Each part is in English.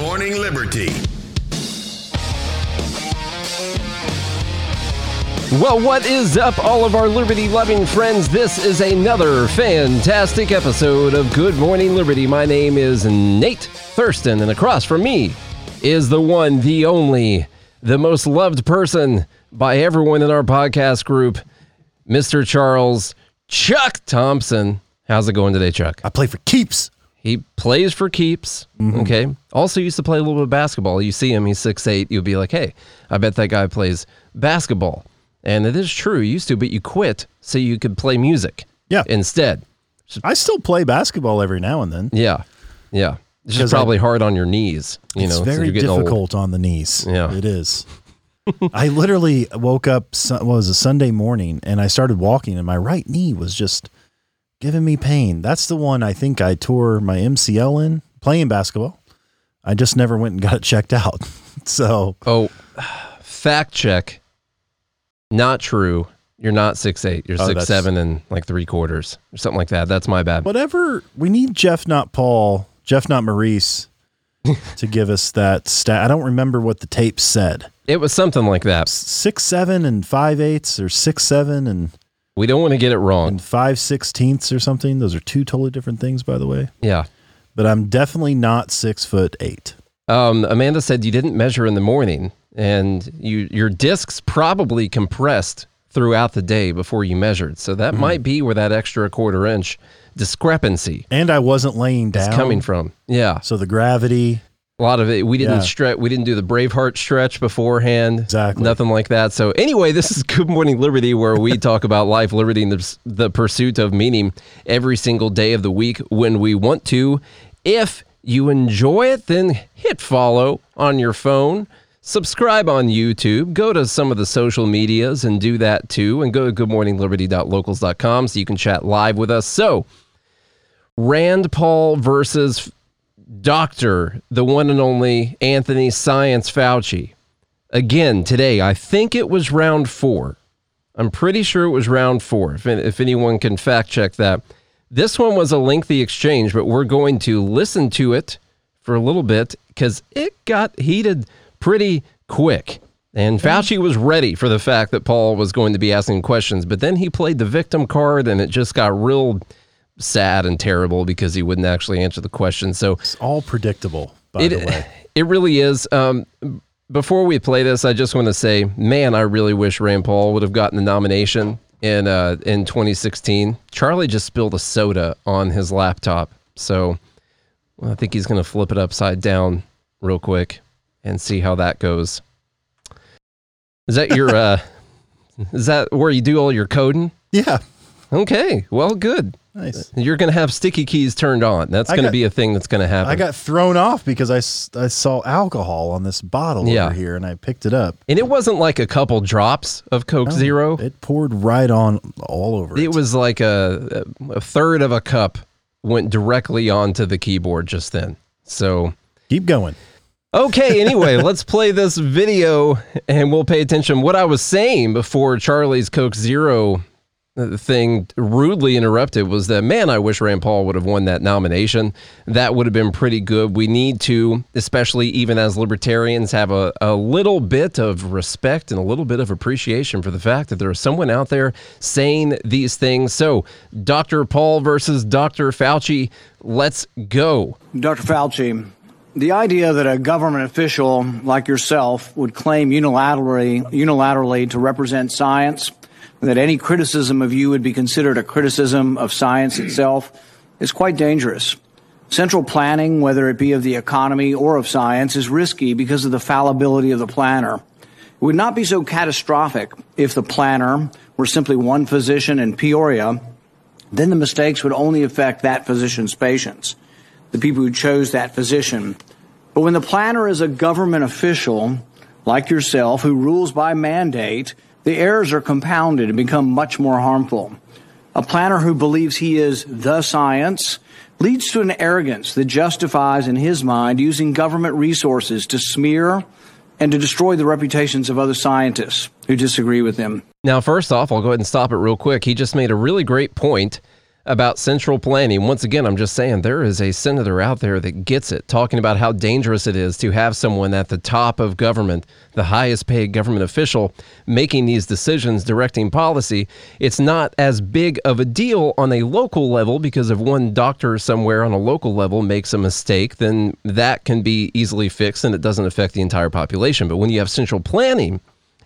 Morning Liberty. Well, what is up, all of our liberty loving friends? This is another fantastic episode of Good Morning Liberty. My name is Nate Thurston, and across from me is the one, the only, the most loved person by everyone in our podcast group, Mr. Charles Chuck Thompson. How's it going today, Chuck? I play for keeps. He plays for keeps. Mm-hmm. Okay. Also used to play a little bit of basketball. You see him, he's six eight. You'll be like, hey, I bet that guy plays basketball. And it is true, you used to, but you quit so you could play music Yeah. instead. I still play basketball every now and then. Yeah. Yeah. It's just Because I- probably hard on your knees. You it's know, very you're getting old. difficult on the knees. Yeah. It is. I literally woke up, what was a Sunday morning, and I started walking, and my right knee was just giving me pain. That's the one I think I tore my MCL in playing basketball. I just never went and got it checked out. so, Oh, fact check. Not true. You're not six eight. You're Oh, six seven and like three quarters or something like that. That's my bad. whatever, we need Jeff, not Paul, Jeff, not Maurice, to give us that stat. I don't remember what the tape said. It was something like that. Six, seven, and five eighths, or six, seven, and We don't want to get it wrong. and five sixteenths or something. Those are two totally different things, by the way. Yeah. But I'm definitely not six foot eight. Um, Amanda said you didn't measure in the morning, and you your discs probably compressed throughout the day before you measured. So that Mm-hmm. might be where that extra quarter inch discrepancy And I wasn't laying down. coming from. Yeah, So the gravity. A lot of it. We didn't Yeah. stretch. We didn't do the Braveheart stretch beforehand. Exactly. Nothing like that. So anyway, this is Good Morning Liberty, where we talk about life, liberty, and the, the pursuit of meaning every single day of the week when we want to. If you enjoy it, then hit follow on your phone. Subscribe on YouTube. Go to some of the social medias and do that too. And go to goodmorningliberty.locals.com so you can chat live with us. So, Rand Paul versus Doctor, the one and only Anthony Science Fauci. Again, today, I think it was round four. I'm pretty sure it was round four, if, if anyone can fact check that. This one was a lengthy exchange, but we're going to listen to it for a little bit because it got heated pretty quick. And mm-hmm. Fauci was ready for the fact that Paul was going to be asking questions, but then he played the victim card and it just got real sad and terrible because he wouldn't actually answer the question. So It's all predictable, by it, the way. it really is. Um, before we play this, I just want to say, man, I really wish Rand Paul would have gotten the nomination in uh, in 2016. Charlie just spilled a soda on his laptop, so I think he's going to flip it upside down real quick and see how that goes. Is that your? uh, is that where you do all your coding? Yeah. Okay, well, good. Nice. You're going to have sticky keys turned on. That's I going to got- be a thing that's going to happen. I got thrown off because I, s- I saw alcohol on this bottle Yeah. over here and I picked it up. And it wasn't like a couple drops of Coke Zero. It, It poured right on all over it. was like a, a third of a cup went directly onto the keyboard just then. So, Keep going. okay, anyway, let's play this video and we'll pay attention. What I was saying before Charlie's Coke Zero thing rudely interrupted was that, man, I wish Rand Paul would have won that nomination. That would have been pretty good. We need to, especially even as libertarians, have a, a little bit of respect and a little bit of appreciation for the fact that there is someone out there saying these things. So, Dr. Paul versus Dr. Fauci, let's go. Dr. Fauci, the idea that a government official like yourself would claim unilaterally, unilaterally to represent science, that any criticism of you would be considered a criticism of science itself, is quite dangerous. Central planning, whether it be of the economy or of science, is risky because of the fallibility of the planner. It would not be so catastrophic if the planner were simply one physician in Peoria then the mistakes would only affect that physician's patients, the people who chose that physician. But when the planner is a government official, like yourself, who rules by mandate, the errors are compounded and become much more harmful. A planner who believes he is the science leads to an arrogance that justifies, in his mind, using government resources to smear and to destroy the reputations of other scientists who disagree with him. Now, first off, I'll go ahead and stop it real quick. He just made a really great point about central planning. Once again, I'm just saying there is a senator out there that gets it, talking about how dangerous it is to have someone at the top of government, the highest paid government official, making these decisions, directing policy. It's not as big of a deal on a local level because if one doctor somewhere on a local level makes a mistake, then that can be easily fixed and it doesn't affect the entire population. But when you have central planning,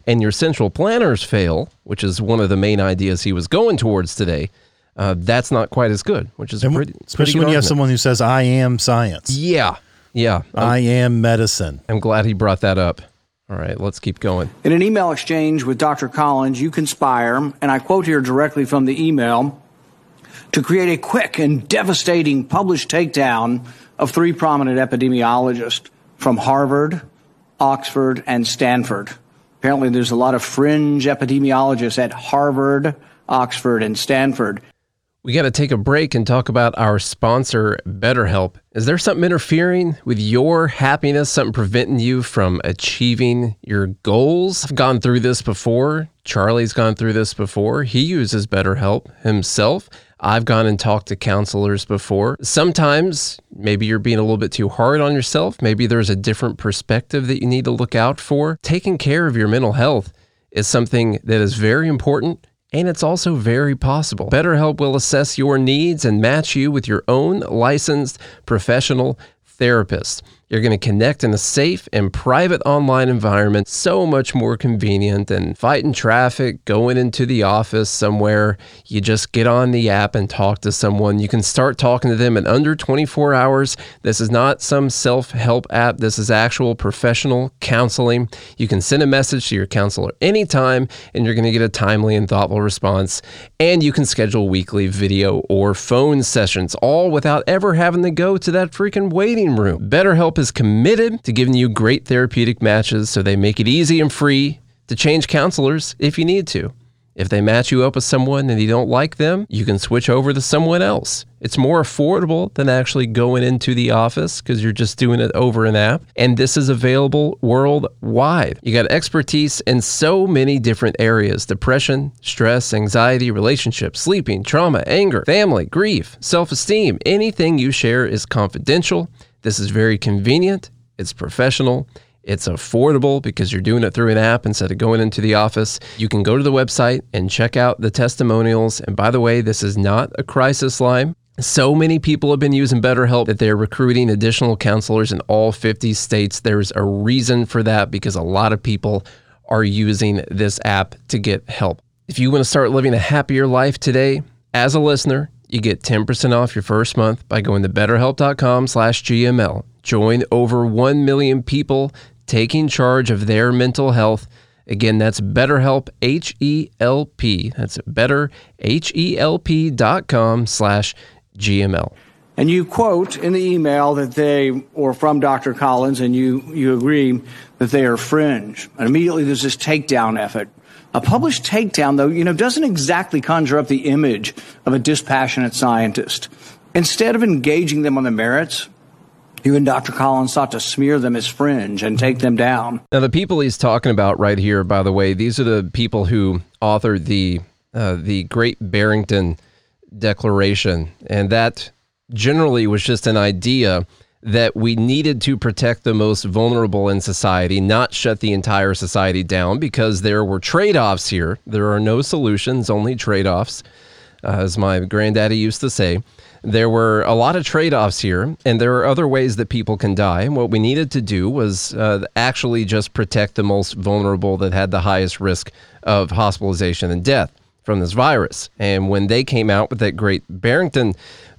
and your central planners fail, which is one of the main ideas he was going towards today, uh, that's not quite as good, which is And pretty, especially pretty good when you have someone who says, "I am science. Yeah, yeah. I'm, I am medicine." I'm glad he brought that up. All right, let's keep going. In an email exchange with Dr. Collins, you conspire, and I quote here directly from the email, to create a quick and devastating published takedown of three prominent epidemiologists from Harvard, Oxford, and Stanford. Apparently, there's a lot of fringe epidemiologists at Harvard, Oxford, and Stanford. We got to take a break and talk about our sponsor, BetterHelp. Is there something interfering with your happiness, something preventing you from achieving your goals? I've gone through this before. Charlie's gone through this before. He uses BetterHelp himself. I've gone and talked to counselors before. Sometimes maybe you're being a little bit too hard on yourself. Maybe there's a different perspective that you need to look out for. Taking care of your mental health is something that is very important and it's also very possible. BetterHelp will assess your needs and match you with your own licensed professional therapist. You're going to connect in a safe and private online environment, so much more convenient than fighting traffic, going into the office somewhere. You just get on the app and talk to someone. You can start talking to them in under 24 hours. This is not some self help app, this is actual professional counseling. You can send a message to your counselor anytime, and you're going to get a timely and thoughtful response. And you can schedule weekly video or phone sessions, all without ever having to go to that freaking waiting room. BetterHelp is committed to giving you great therapeutic matches, so they make it easy and free to change counselors if you need to. If they match you up with someone and you don't like them, you can switch over to someone else. It's more affordable than actually going into the office because you're just doing it over an app. And this is available worldwide. You got expertise in so many different areas depression, stress, anxiety, relationships, sleeping, trauma, anger, family, grief, self esteem. Anything you share is confidential. This is very convenient, it's professional. It's affordable because you're doing it through an app instead of going into the office. You can go to the website and check out the testimonials. And by the way, this is not a crisis line. So many people have been using BetterHelp that they're recruiting additional counselors in all 50 states. There's a reason for that because a lot of people are using this app to get help. If you want to start living a happier life today, as a listener, you get 10% off your first month by going to betterhelp.com slash GML. Join over 1 million people taking charge of their mental health. Again, that's BetterHelp, H-E-L-P. That's better, H-E-L-P dot com slash GML. And you quote in the email that they, or from Dr. Collins, and you, you agree that they are fringe. And immediately there's this takedown effort. A published takedown, though, you know, doesn't exactly conjure up the image of a dispassionate scientist. Instead of engaging them on the merits, you and Dr. Collins sought to smear them as fringe and take them down. Now, the people he's talking about right here, by the way, these are the people who authored the uh, the Great Barrington Declaration, and that generally was just an idea that we needed to protect the most vulnerable in society, not shut the entire society down, because there were trade offs here. There are no solutions, only trade offs, uh, as my granddaddy used to say. There were a lot of trade offs here, and there are other ways that people can die. And what we needed to do was uh, actually just protect the most vulnerable that had the highest risk of hospitalization and death from this virus. And when they came out with that great Barrington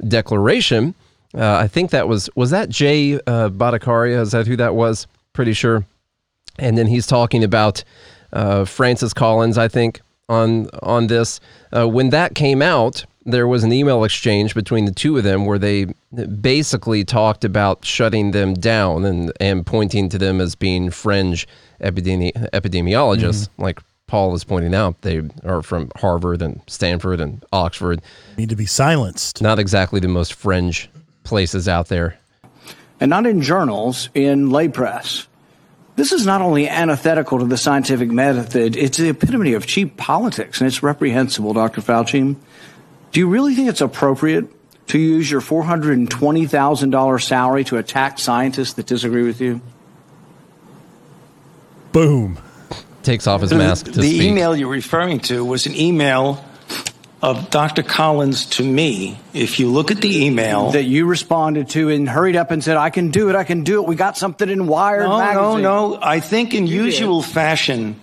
Declaration, uh, I think that was was that Jay uh, Bhattacharya? Is that who that was? Pretty sure. And then he's talking about uh, Francis Collins, I think, on on this. Uh, when that came out, there was an email exchange between the two of them where they basically talked about shutting them down and and pointing to them as being fringe epidemi- epidemiologists, like Paul is pointing out. They are from Harvard and Stanford and Oxford. Need to be silenced. Not exactly the most fringe places out there. and not in journals, in lay press. This is not only antithetical to the scientific method, it's the epitome of cheap politics, and it's reprehensible, Dr. Fauci. Do you really think it's appropriate to use your $420,000 salary to attack scientists that disagree with you? Boom. Takes off his mask to the speak. email you're referring to was an email of Dr. Collins to me. If you look at the email, That you responded to and hurried up and said, I can do it, I can do it. We got something in Wired no, magazine. no, no. I think in You did. usual fashion,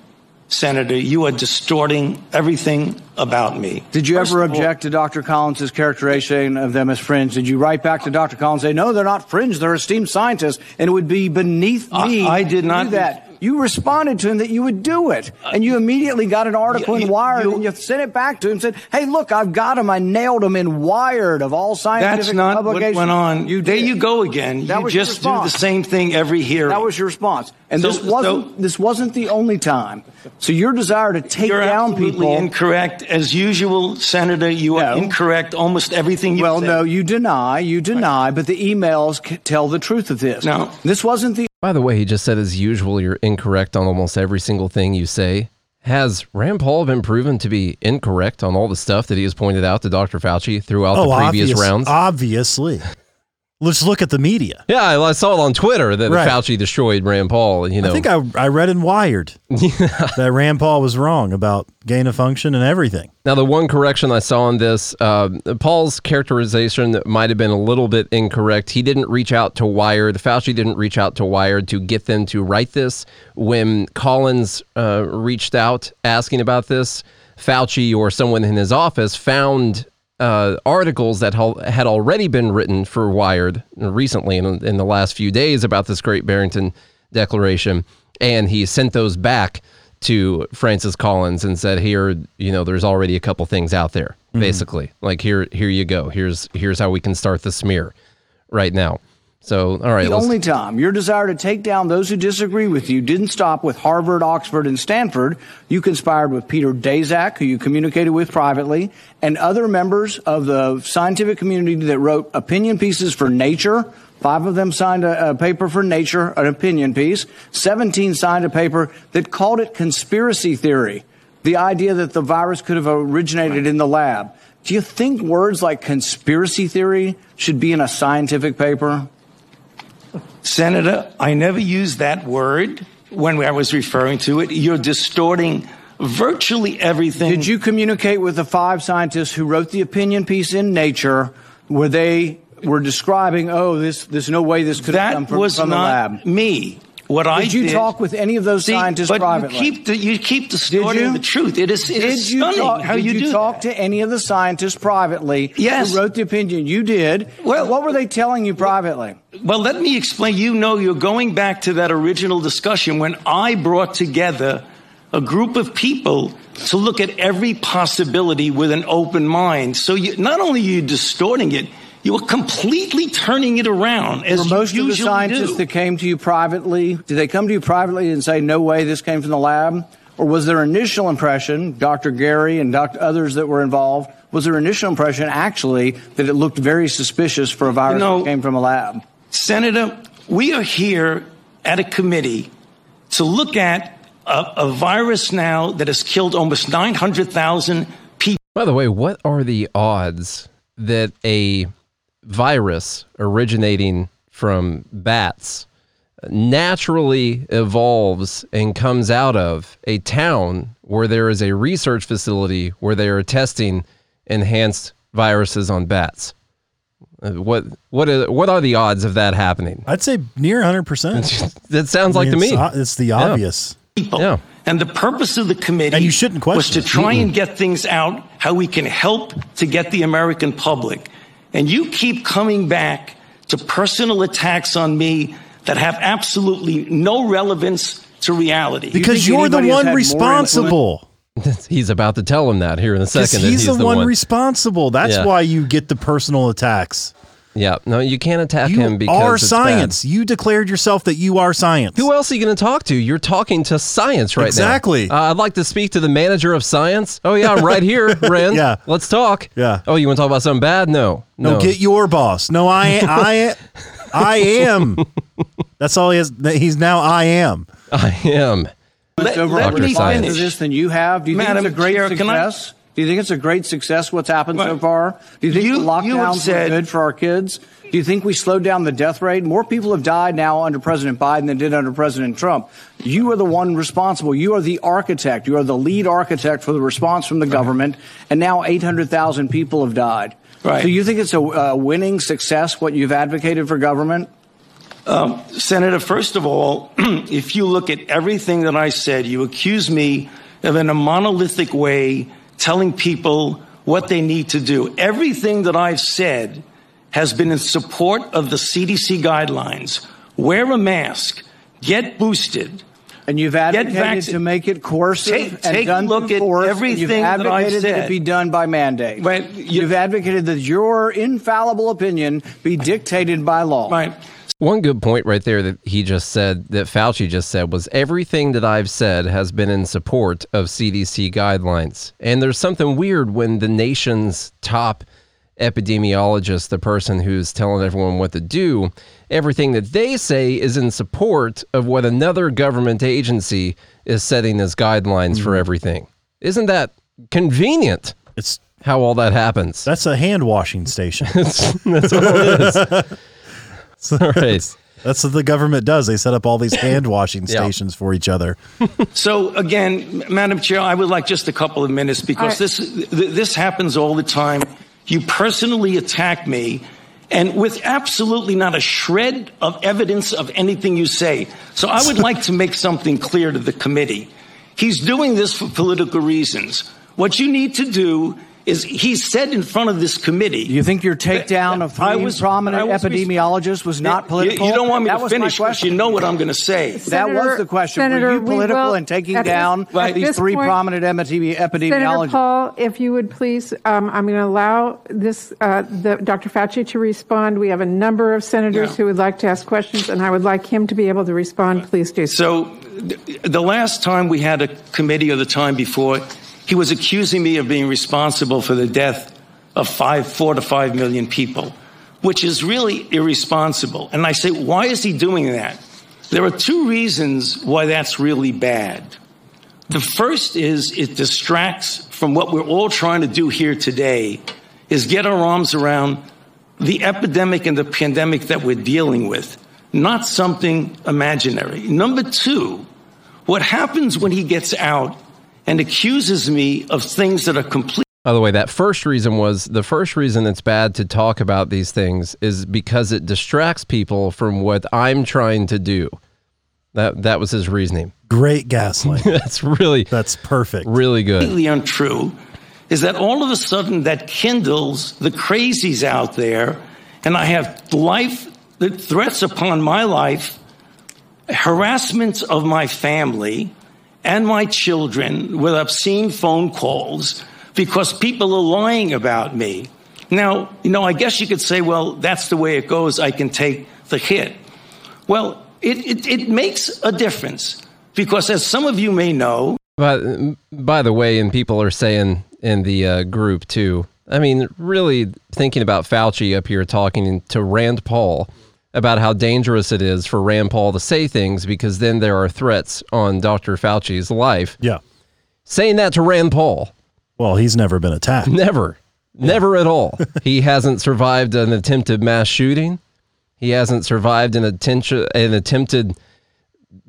Senator, you are distorting everything about me. Did you First ever of all- object to Dr. Collins' characterization of them as friends? Did you write back to Dr. Collins and say, no, they're not friends, they're esteemed scientists, and it would be beneath I- me I did to not- do that? You responded to him that you would do it, uh, and you immediately got an article you- in Wired, you- and you sent it back to him and said, hey, look, I've got him, I nailed him in Wired of all scientific That's not what publications. went on. You there did. you go again. That you just do the same thing every hearing. That was your response, and So- this wasn't so- this wasn't the only time. So your desire to take You're down people. incorrect. As usual, Senator, you are incorrect almost everything you Well, said. no, you deny, you deny, but the emails c- tell the truth of this. No. This wasn't the By the way, he just said as usual, you're incorrect on almost every single thing you say. Has Rand Paul been proven to be incorrect on all the stuff that he has pointed out to Dr. Fauci throughout Oh, the previous obvious, rounds? obviously. Let's look at the media. yeah, I saw it on Twitter that Right. Fauci destroyed Rand Paul. You know, I think I, I read in Wired that Rand Paul was wrong about gain of function and everything. Now, the one correction I saw on this, uh, Paul's characterization might have been a little bit incorrect. He didn't reach out to Wired. Fauci didn't reach out to Wired to get them to write this. When Collins uh, reached out asking about this, Fauci or someone in his office found uh, articles that had already been written for Wired recently in, in the last few days about this Great Barrington Declaration, and he sent those back to Francis Collins and said, "Here, you know, there's already a couple things out there. Basically, like here, here you go. Here's here's how we can start the smear right now." So, all right, The only time your desire to take down those who disagree with you didn't stop with Harvard, Oxford, and Stanford. You conspired with Peter Daszak, who you communicated with privately, and other members of the scientific community that wrote opinion pieces for Nature. Five of them signed a, a paper for Nature, an opinion piece. Seventeen signed a paper that called it conspiracy theory, the idea that the virus could have originated in the lab. Do you think words like conspiracy theory should be in a scientific paper? Senator, I never used that word when I was referring to it. You're distorting virtually everything. Did you communicate with the five scientists who wrote the opinion piece in Nature where they were describing, oh, this, there's no way this could have come That from, was from the not lab? me. What I Did you did, talk with any of those See, scientists but privately? You keep, the, you keep distorting you? the truth. It is, it did is you stunning talk, how did you, you, talk that. to any of the scientists privately Yes. who wrote the opinion? You did. Well- what were they telling you privately? Well, let me explain. You know, you're going back to that original discussion when I brought together a group of people to look at every possibility with an open mind. So you, not only are you distorting it, you were completely turning it around as For most you of the usually scientists do. that came to you privately, did they come to you privately and say, no way, this came from the lab? Or was their initial impression, Dr. Garry and Dr. others that were involved, was their initial impression actually that it looked very suspicious for a virus know- that came from a lab? Senator, we are here at a committee to look at a, a virus now that has killed almost 900,000 people. By the way, what are the odds that a virus originating from bats naturally evolves and comes out of a town where there is a research facility where they are testing enhanced viruses on bats? Uh, What what are, what are the odds of that happening? I'd say near 100%. That sounds like to me. it's, o- it's the obvious. people. Yeah. And the purpose of the committee And you shouldn't was question to it. try and get things out how we can help to get the American public. And you keep coming back to personal attacks on me that have absolutely no relevance to reality. Because think you're the one responsible. He's about to tell him that here in a second. that he's, the, one, responsible. That's Yeah. why you get the personal attacks. Yeah, no, you can't attack You him because are it's science. You declared yourself that you are science. Who else are you going to talk to? You're talking to science right Exactly. now. Uh, I'd like to speak to the manager of science. Oh yeah, I'm right here, Ren. Yeah. let's talk. Yeah. Oh, you want to talk about something bad? No, No, get your boss. No, I, I, I am. That's all he has. He's now I am. I am. Let- over let more me Dr. response Science. finish. this than you have? Do you Madam think it's a great Chair, can I- success? Do you think it's a great success what's happened so Right. far? Do you think the lockdowns you what's happened so far? Do you think You- the you lockdowns said- were good for our kids? Do you think we slowed down the death rate? More people have died now under President Biden than did under President Trump. You are the one responsible. You are the architect. You are the lead architect for the response from the government. And now 800,000 people have died. Right. So you think it's a, a winning success what you've advocated for government? Um, Senator, first of all, if you look at everything that I said, you accuse me of in a monolithic way telling people what they need to do. Everything that I've said has been in support of the CDC guidelines. Wear a mask, get boosted. And you've advocated vaccinated. to make it coercive Take- and take a done look through at force, and everything you've that I've advocated that said. it be done by mandate. Right, you- You've advocated that your infallible opinion be dictated by law. Right. One good point right there that he just said, that Fauci just said, was everything that I've said has been in support of CDC guidelines. And there's something weird when the nation's top epidemiologist, the person who's telling everyone what to do, everything that they say is in support of what another government agency is setting as guidelines for mm-hmm. everything. Isn't that convenient It's how all that happens? that's a hand washing station. That's, that's all it is. all right. That's what the government does. They set up all these hand washing Yeah. stations for each other. So again, Madam Chair, I would like just a couple of minutes because I- this th- this happens all the time. You personally attack me, and with absolutely not a shred of evidence of anything you say. So I would like to make something clear to the committee. He's doing this for political reasons. What you need to do is he said in front of this committee. Do you think your takedown of I three was- prominent I was epidemiologists was not political? You, don't want me that to finish my because you know what I'm going to say. that was the question. Senator, Were you we political will- in taking at this- down at these three point- prominent epidemi- Senator epidemiologists? Paul, if you would please, um, I'm going to allow this uh, the, Dr. Fauci to respond. We have a number of senators Yeah. who would like to ask questions, and I would like him to be able to respond. Please do so. So th- the last time we had a committee or the time before, he was accusing me of being responsible for the death of five, four to five million people, which is really irresponsible. And I say, why is he doing that? There are two reasons why that's really bad. The first is it distracts from what we're all trying to do here today is get our arms around the epidemic and the pandemic that we're dealing with, not something imaginary. Number two, what happens when he gets out and accuses me of things that are completely By the way, that first reason was the first reason it's bad to talk about these things is because it distracts people from what I'm trying to do. That that was his reasoning. Great gaslight. That's really That's perfect. really good. completely untrue is that all of a sudden that kindles the crazies out there, and I have life the threats upon my life, harassments of my family and my children with obscene phone calls because people are lying about me. Now, you know, I guess you could say, well, that's the way it goes. I can take the hit. Well, it, it, it makes a difference because, as some of you may know, But by the way, and people are saying in the uh, group too. I mean, really thinking about Fauci up here talking to Rand Paul about how dangerous it is for Rand Paul to say things because then there are threats on Dr. Fauci's life. Yeah. Saying that to Rand Paul, Well, he's never been attacked. Never. Never at all. he hasn't survived an attempted mass shooting. He hasn't survived an, attention, an attempted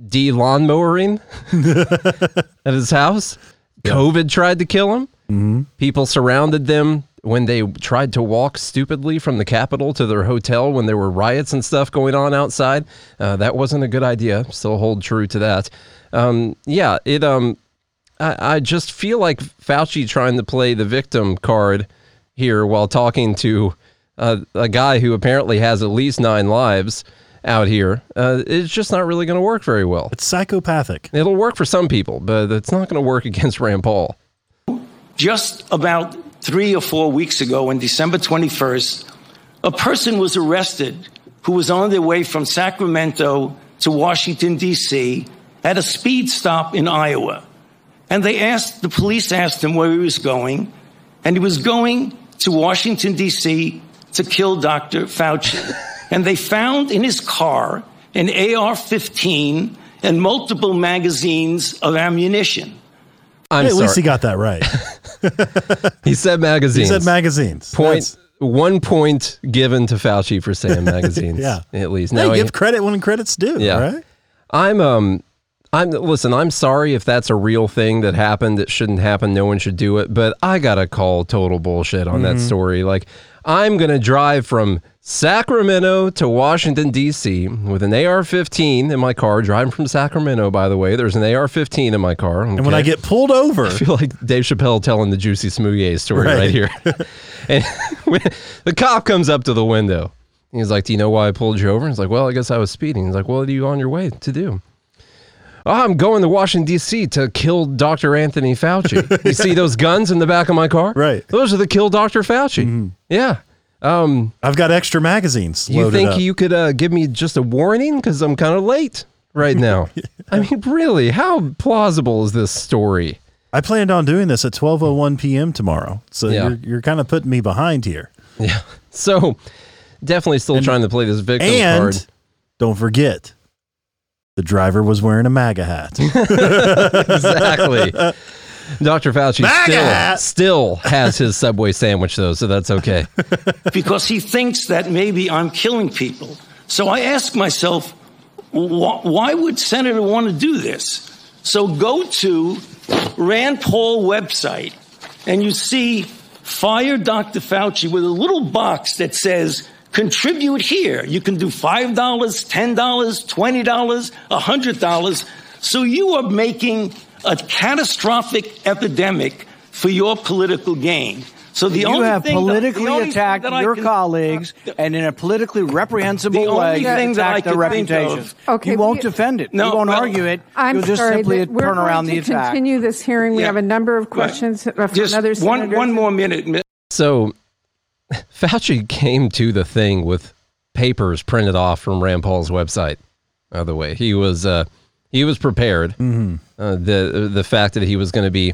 de lawnmowering at his house. COVID tried to kill him. Mm-hmm. People surrounded them when they tried to walk stupidly from the Capitol to their hotel when there were riots and stuff going on outside. Uh, that wasn't a good idea. Still hold true to that. Um, yeah, it. Um, I, I just feel like Fauci trying to play the victim card here while talking to uh, a guy who apparently has at least nine lives out here. Uh, it's just not really going to work very well. It's psychopathic. It'll work for some people, but it's not going to work against Rand Paul. just about three or four weeks ago, on December 21st, a person was arrested who was on their way from Sacramento to Washington, D.C. at a speed stop in Iowa. And they asked, the police asked him where he was going, and he was going to Washington, D.C. to kill Dr. Fauci. and they found in his car an AR 15 and multiple magazines of ammunition. I'm At sorry. least he got that right. he said magazines. He said magazines. point That's- one point given to Fauci for saying magazines. Yeah. at least Hey, now he- give credit when credit's due. Yeah. Right? I'm um I'm listen, I'm sorry if that's a real thing that happened that shouldn't happen. No one should do it, but I got to call total bullshit on that story. Like I'm going to drive from Sacramento to Washington D.C. with an AR-15 in my car, driving from Sacramento by the way. There's an AR-15 in my car. And when I get pulled over, I feel like Dave Chappelle telling the Juicy Smoothie story right, Right. here. and the cop comes up to the window. He's like, Do you know why I pulled you over? He's like, Well, I guess I was speeding. He's like, What are you on your way to do? Oh, I'm going to Washington, D.C. to kill Dr. Anthony Fauci. You see those guns in the back of my car? Right. Those are the kill Dr. Fauci. Yeah. Um, I've got extra magazines. you think up. you could uh, give me just a warning? Because I'm kind of late right now. I mean, really, how plausible is this story? I planned on doing this at 12:01 p.m. tomorrow. So Yeah. you're you're kind of putting me behind here. Yeah. So definitely still trying to play this victim and card. don't forget, the driver was wearing a MAGA hat. Exactly. Dr. Fauci MAGA still, hat. still has his Subway sandwich, though, so that's okay. because he thinks that maybe I'm killing people. So I ask myself, wh- why would Senator want to do this? So go to Rand Paul website and you see fire Dr. Fauci with a little box that says contribute here. You can do $5, $10, $20, $100. So you are making a catastrophic epidemic for your political gain. So the you only have thing that- the politically only thing attacked that your can- colleagues and in a politically reprehensible The only way you thing that I attack their could reputation. Okay, you won't we- defend it. No, you won't well, argue it. I'm You'll just sorry, simply but we're turn around going the to attack. continue this hearing. We Yeah. have a number of questions uh, from Just other one, senators. one more minute. So Fauci came to the thing with papers printed off from Rand Paul's website. By the way, he was uh, he was prepared. Mm-hmm. Uh, the the fact that he was going to be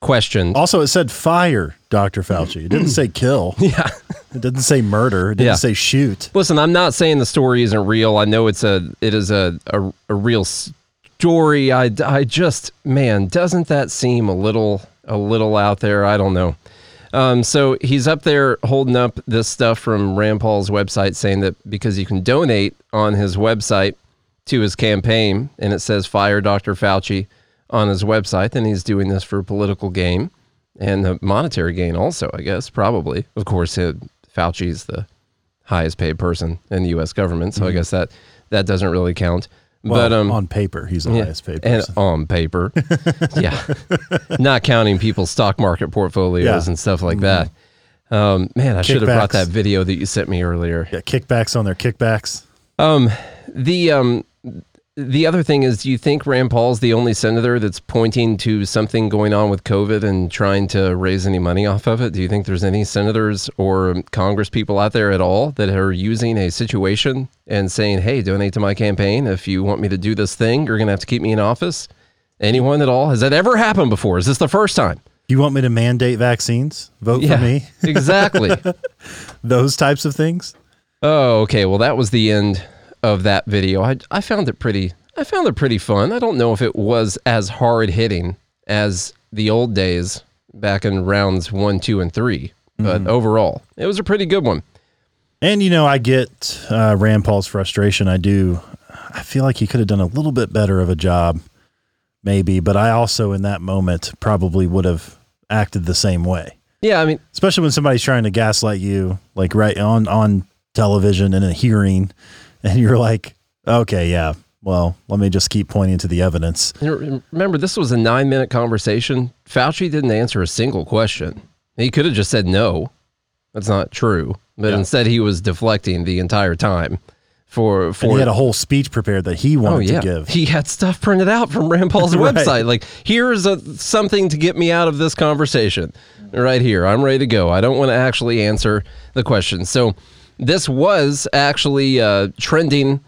questioned. also, it said fire, Dr. Fauci. It didn't say kill. Yeah. It didn't say murder. It didn't Yeah. say shoot. Listen, I'm not saying the story isn't real. I know it's a it is a a, a real story. I, I just man, doesn't that seem a little a little out there? I don't know. Um, so he's up there holding up this stuff from Rand Paul's website, saying that because you can donate on his website to his campaign, and it says "Fire Dr. Fauci" on his website, then he's doing this for political gain and the monetary gain, also. I guess probably. Of course, uh, Fauci's the highest paid person in the U.S. government, so I guess that that doesn't really count. Mm-hmm. Well, but um, on paper, he's the yeah, highest paid and on paper, yeah, not counting people's stock market portfolios Yeah. Mm-hmm. and stuff like that. Um, man, I should have brought that video that you sent me earlier. yeah, kickbacks on their kickbacks. The um, the other thing is, do you think Rand Paul's the only senator that's pointing to something going on with COVID and trying to raise any money off of it? Do you think there's any senators or Congress people out there at all that are using a situation and saying, "Hey, donate to my campaign if you want me to do this thing. You're going to have to keep me in office." Anyone at all? Has that ever happened before? Is this the first time? You want me to mandate vaccines? Vote for me? exactly. Those types of things? Oh, okay. Well, that was the end of that video. I I found it pretty I found it pretty fun. I don't know if it was as hard hitting as the old days back in rounds 1, 2 and 3, but overall, it was a pretty good one. And you know, I get uh, Rand Paul's frustration. I do. I feel like he could have done a little bit better of a job, maybe. But I also, in that moment, probably would have acted the same way. Yeah, I mean, Especially when somebody's trying to gaslight you, like right on on television in a hearing, and you're like, okay, yeah, well, let me just keep pointing to the evidence. remember this was a 9-minute conversation. Fauci didn't answer a single question. He could have just said no. That's not true. But Yeah. instead he was deflecting the entire time for And for he had a whole speech prepared that he oh, wanted to give. He had stuff printed out from Rand Paul's Right. website. Like, here's a, something to get me out of this conversation. Right here. I'm ready to go. I don't want to actually answer the question. So, this was actually uh, trending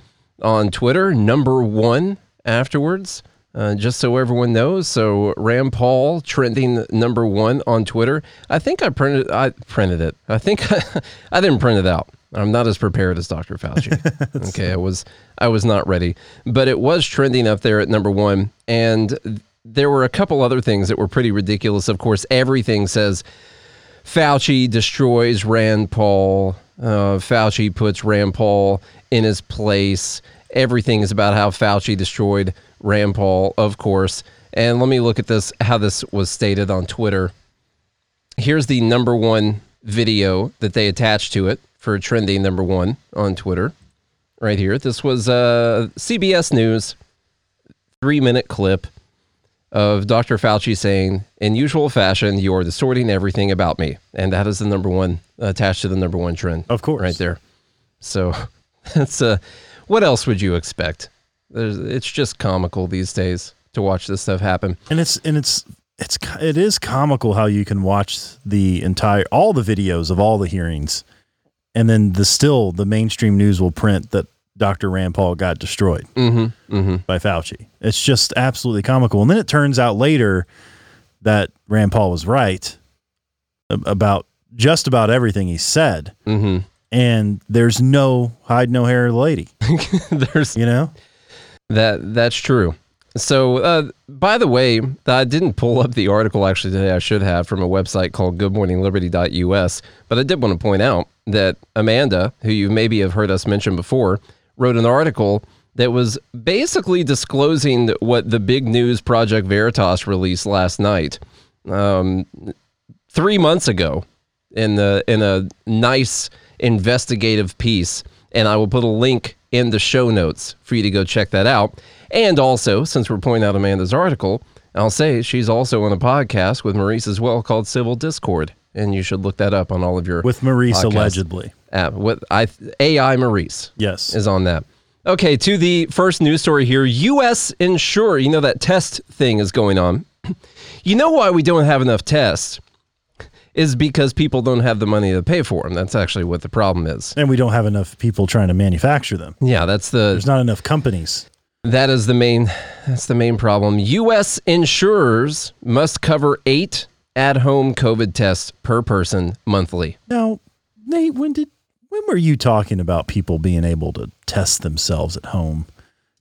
on Twitter, number one afterwards, uh, just so everyone knows. So, Rand Paul trending number one on Twitter. I think I printed I printed it. I think I didn't print it out. I'm not as prepared as Dr. Fauci. okay, I was I was not ready, but it was trending up there at number one, and there were a couple other things that were pretty ridiculous. Of course, everything says Fauci destroys Rand Paul. Uh, Fauci puts Rand Paul in his place. Everything is about how Fauci destroyed Rand Paul, of course. And let me look at this, how this was stated on Twitter. Here's the number one video that they attached to it for trending number one on Twitter. Right here. This was uh, CBS News, three minute clip of Dr. Fauci saying, in usual fashion, you are distorting everything about me. And that is the number one, attached to the number one trend. Of course. Right there. So that's uh, what else would you expect? There's, it's just comical these days to watch this stuff happen. and it's and it's it's it is comical how you can watch the entire all the videos of all the hearings and then the still the mainstream news will print that Dr. Rand Paul got destroyed Mm-hmm. by Fauci. It's just absolutely comical. And then it turns out later that Rand Paul was right about just about everything he said. Mm-hmm. And there's no hide no hair lady, There's you know? That that's true. So, uh, by the way, I didn't pull up the article actually today. I should have from a website called GoodMorningLiberty.us. But I did want to point out that Amanda, who you maybe have heard us mention before, wrote an article that was basically disclosing what the big news Project Veritas released last night, um, three months ago, in the in a nice investigative piece. And I will put a link in the show notes for you to go check that out. And also, since we're pointing out Amanda's article, I'll say she's also on a podcast with Maurice as well called Civil Discord. And you should look that up on all of your With Maurice podcasts. allegedly. App. What I AI Maurice Yes. is on that. Okay, to the first news story here. U.S. Insure, you know that test thing is going on. You know why we don't have enough tests is because people don't have the money to pay for them. That's actually what the problem is. And we don't have enough people trying to manufacture them. Yeah, that's the There's not enough companies. that is the main that's the main problem. U.S. insurers must cover eight at-home COVID tests per person monthly. Now, Nate, when did when were you talking about people being able to test themselves at home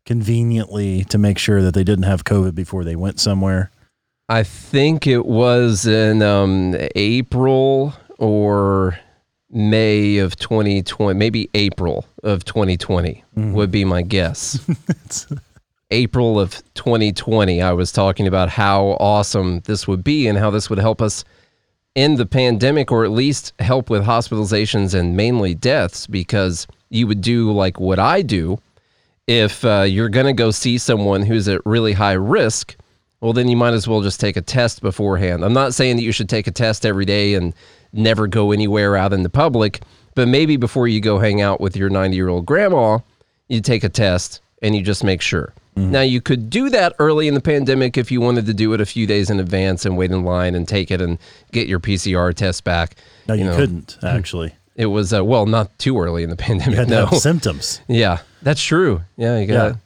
conveniently to make sure that they didn't have COVID before they went somewhere? I think it was in um, April or May of 2020, maybe April of 2020 would be my guess. April of 2020, I was talking about how awesome this would be and how this would help us end the pandemic or at least help with hospitalizations and mainly deaths because you would do like what I do if uh, you're going to go see someone who's at really high risk, well, then you might as well just take a test beforehand. I'm not saying that you should take a test every day and never go anywhere out in the public, but maybe before you go hang out with your 90 year old grandma, you take a test and you just make sure. Now, you could do that early in the pandemic if you wanted to do it a few days in advance and wait in line and take it and get your PCR test back. No, you, know, couldn't actually. It was, uh, well, not too early in the pandemic. You no. symptoms. Yeah, that's true. Yeah, you gotta,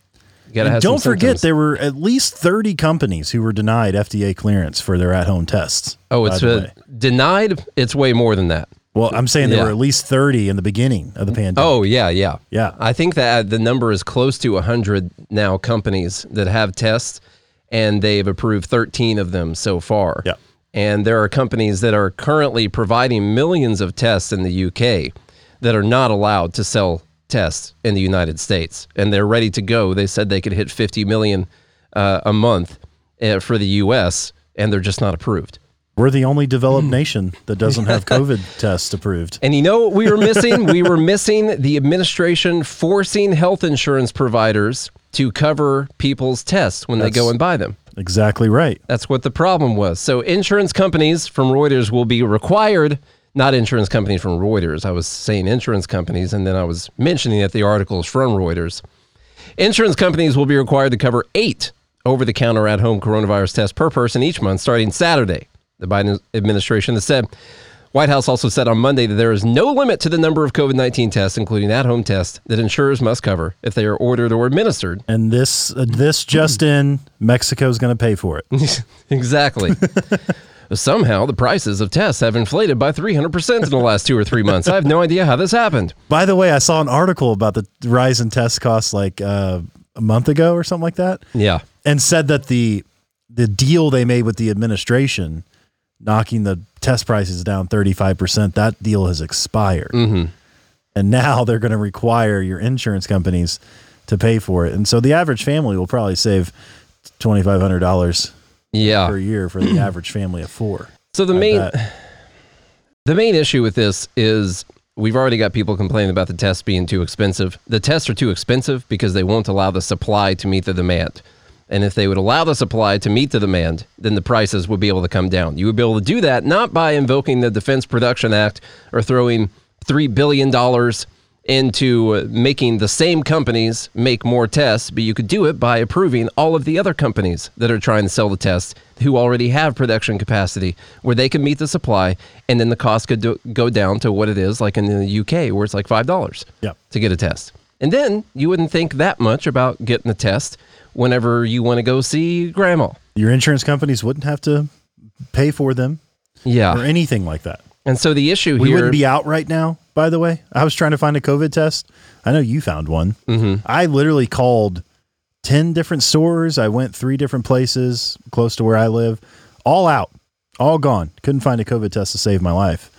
And have. don't forget, symptoms. there were at least 30 companies who were denied FDA clearance for their at home tests. Oh, it's uh, denied. It's way more than that. Well, I'm saying there yeah. were at least 30 in the beginning of the pandemic. Oh yeah, yeah, Yeah. I think that the number is close to hundred now. Companies that have tests, and they've approved thirteen of them so far. Yeah. And there are companies that are currently providing millions of tests in the UK that are not allowed to sell tests in the United States, and they're ready to go. They said they could hit 50 million uh, a month uh, for the US, and they're just not approved. We're the only developed Hmm. nation that doesn't have COVID tests approved. And you know what we were missing? we were missing the administration forcing health insurance providers to cover people's tests when they go and buy them. Exactly right. That's what the problem was. So insurance companies from Reuters will be required, not insurance companies from Reuters. I was saying insurance companies, and then I was mentioning that the article is from Reuters. Insurance companies will be required to cover eight over the counter at home coronavirus tests per person each month starting Saturday. The Biden administration has said. White House also said on Monday that there is no limit to the number of COVID 19 tests, including at home tests, that insurers must cover if they are ordered or administered. And this uh, this just in, Mexico is going to pay for it. exactly. Somehow the prices of tests have inflated by 300% in the last two or three months. I have no idea how this happened. By the way, I saw an article about the rise in test costs like uh, a month ago or something like that, Yeah. and said that the the deal they made with the administration, knocking the test prices down 35%, that deal has expired. Mm-hmm. And now they're going to require your insurance companies to pay for it. And so the average family will probably save $2,500 Yeah. per year for the average family of four. So the I main bet. the main issue with this is we've already got people complaining about the tests being too expensive. The tests are too expensive because they won't allow the supply to meet the demand. And if they would allow the supply to meet the demand, then the prices would be able to come down. You would be able to do that not by invoking the Defense Production Act or throwing $3 billion into uh, making the same companies make more tests, but you could do it by approving all of the other companies that are trying to sell the tests who already have production capacity where they can meet the supply and then the cost could do, go down to what it is like in the UK where it's like $5 Yep. to get a test. And then you wouldn't think that much about getting a test whenever you want to go see grandma. Your insurance companies wouldn't have to pay for them Yeah. or anything like that. And so the issue We here wouldn't be out right now, by the way. I was trying to find a COVID test. I know you found one. Mm-hmm. I literally called 10 different stores. I went three different places close to where I live, all out, all gone. Couldn't find a COVID test to save my life.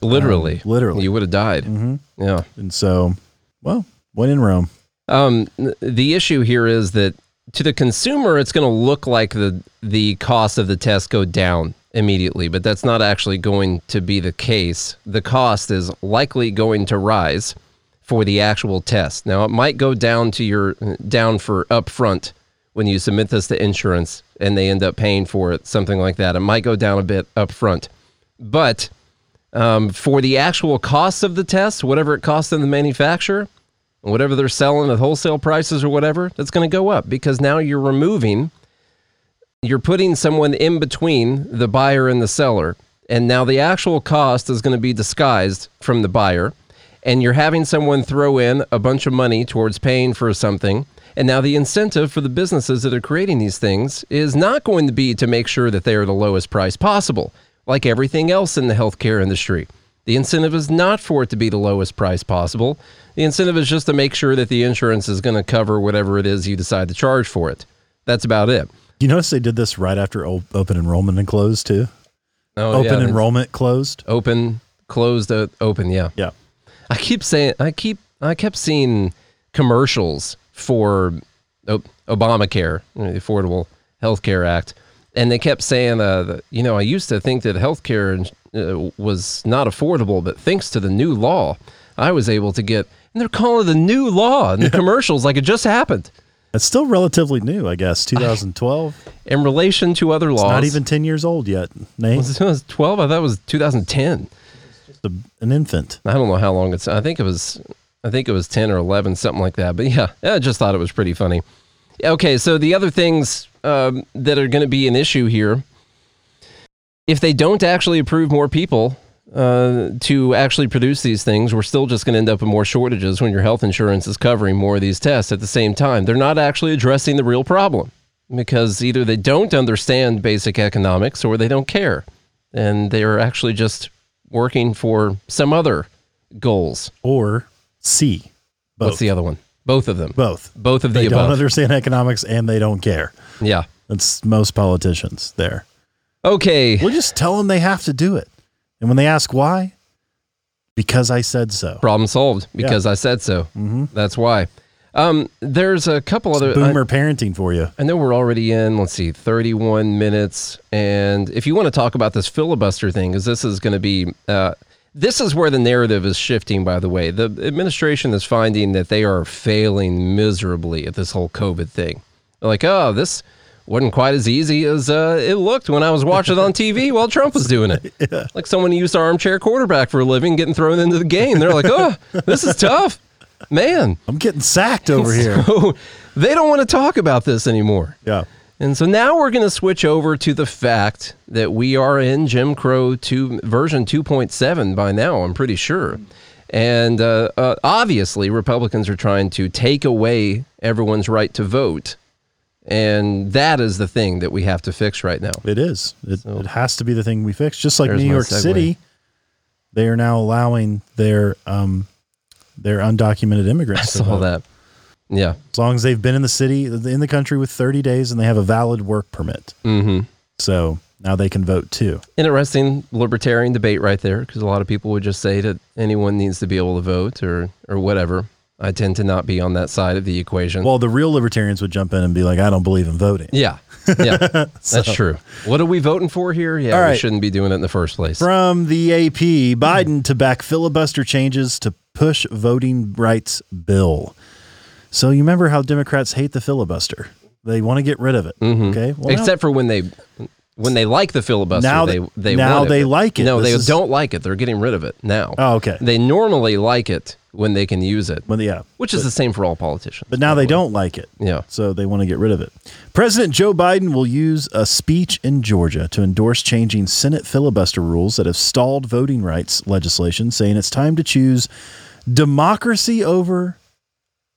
literally um, literally. you would have died. Mm-hmm. Yeah. And so, well, when in Rome, Um, the issue here is that to the consumer, it's going to look like the the cost of the test go down immediately, but that's not actually going to be the case. The cost is likely going to rise for the actual test. Now, it might go down to your down for upfront when you submit this to insurance and they end up paying for it, something like that. It might go down a bit upfront, but um, for the actual cost of the test, whatever it costs them the manufacture, whatever they're selling at wholesale prices or whatever, that's going to go up because now you're removing, you're putting someone in between the buyer and the seller. And now the actual cost is going to be disguised from the buyer. And you're having someone throw in a bunch of money towards paying for something. And now the incentive for the businesses that are creating these things is not going to be to make sure that they are the lowest price possible, like everything else in the healthcare industry. The incentive is not for it to be the lowest price possible. The incentive is just to make sure that the insurance is going to cover whatever it is you decide to charge for it. That's about it. you notice they did this right after open enrollment and closed too. Oh, open yeah, enrollment closed. open, closed, uh, open. Yeah. Yeah. I keep saying, I keep, I kept seeing commercials for O- Obamacare, the Affordable Health Care Act, and they kept saying, uh, that, you know, I used to think that healthcare uh, was not affordable, but thanks to the new law, I was able to get. And they're calling it the new law in the commercials like it just happened. It's still relatively new, I guess. 2012. In relation to other laws, It's not even 10 years old yet. Nate, was it 12? I thought it was 2010. it's a, an infant. I don't know how long it's. I think it was. I think it was ten or eleven, something like that. But yeah, I just thought it was pretty funny. Okay, so the other things um, that are going to be an issue here, if they don't actually approve more people uh, to actually produce these things, we're still just going to end up with more shortages when your health insurance is covering more of these tests at the same time. They're not actually addressing the real problem because either they don't understand basic economics or they don't care, and they're actually just working for some other goals. Or C. Both. What's the other one? Both of them. Both. Both of the They don't understand economics and they don't care. yeah. That's most politicians there. Okay. We'll just tell them they have to do it. And when they ask why, because I said so. Problem solved because I said so. Mm-hmm. That's why. Um, there's a couple other. I, Boomer parenting for you. I know we're already in. Let's see, 31 minutes. And if you want to talk about this filibuster thing, because this is going to be. Uh, this is where the narrative is shifting, by the way. The administration is finding that they are failing miserably at this whole COVID thing. They're like, oh, this wasn't quite as easy as uh, it looked when I was watching it on TV while Trump was doing it. Like someone who used armchair quarterback for a living getting thrown into the game. They're like, oh, this is tough. Man. I'm getting sacked over here. They don't want to talk about this anymore. Yeah. And so now we're going to switch over to the fact that we are in Jim Crow 2 version 2.7 by now, I'm pretty sure. And uh, uh, obviously, Republicans are trying to take away everyone's right to vote. And that is the thing that we have to fix right now. It is. It, it has to be the thing we fix. Just like New York. City, they are now allowing their um their undocumented I immigrants. to saw vote. that. Yeah. as long as they've been in the city, in the country with 30 days and they have a valid work permit. Mm-hmm. So now they can vote too. Interesting libertarian debate right there, because a lot of people would just say that anyone needs to be able to vote or or whatever. I tend to not be on that side of the equation. Well, the real libertarians would jump in and be like, I don't believe in voting. yeah, yeah, that's true. What are we voting for here? Yeah, All we shouldn't be doing it in the first place. From the AP, Biden to back filibuster changes to push voting rights bill. So you remember how Democrats hate the filibuster? They want to get rid of it. Mm-hmm. Okay. Well, now- Except for when they when they like the filibuster, Now they they now want it, they but- like it. No, This they is- don't like it. They're getting rid of it now. Oh, okay. They normally like it when they can use it, well, yeah. which is the same for all politicians. But now they way. don't like it. Yeah. So they want to get rid of it. President Joe Biden will use a speech in Georgia to endorse changing Senate filibuster rules that have stalled voting rights legislation, saying it's time to choose democracy over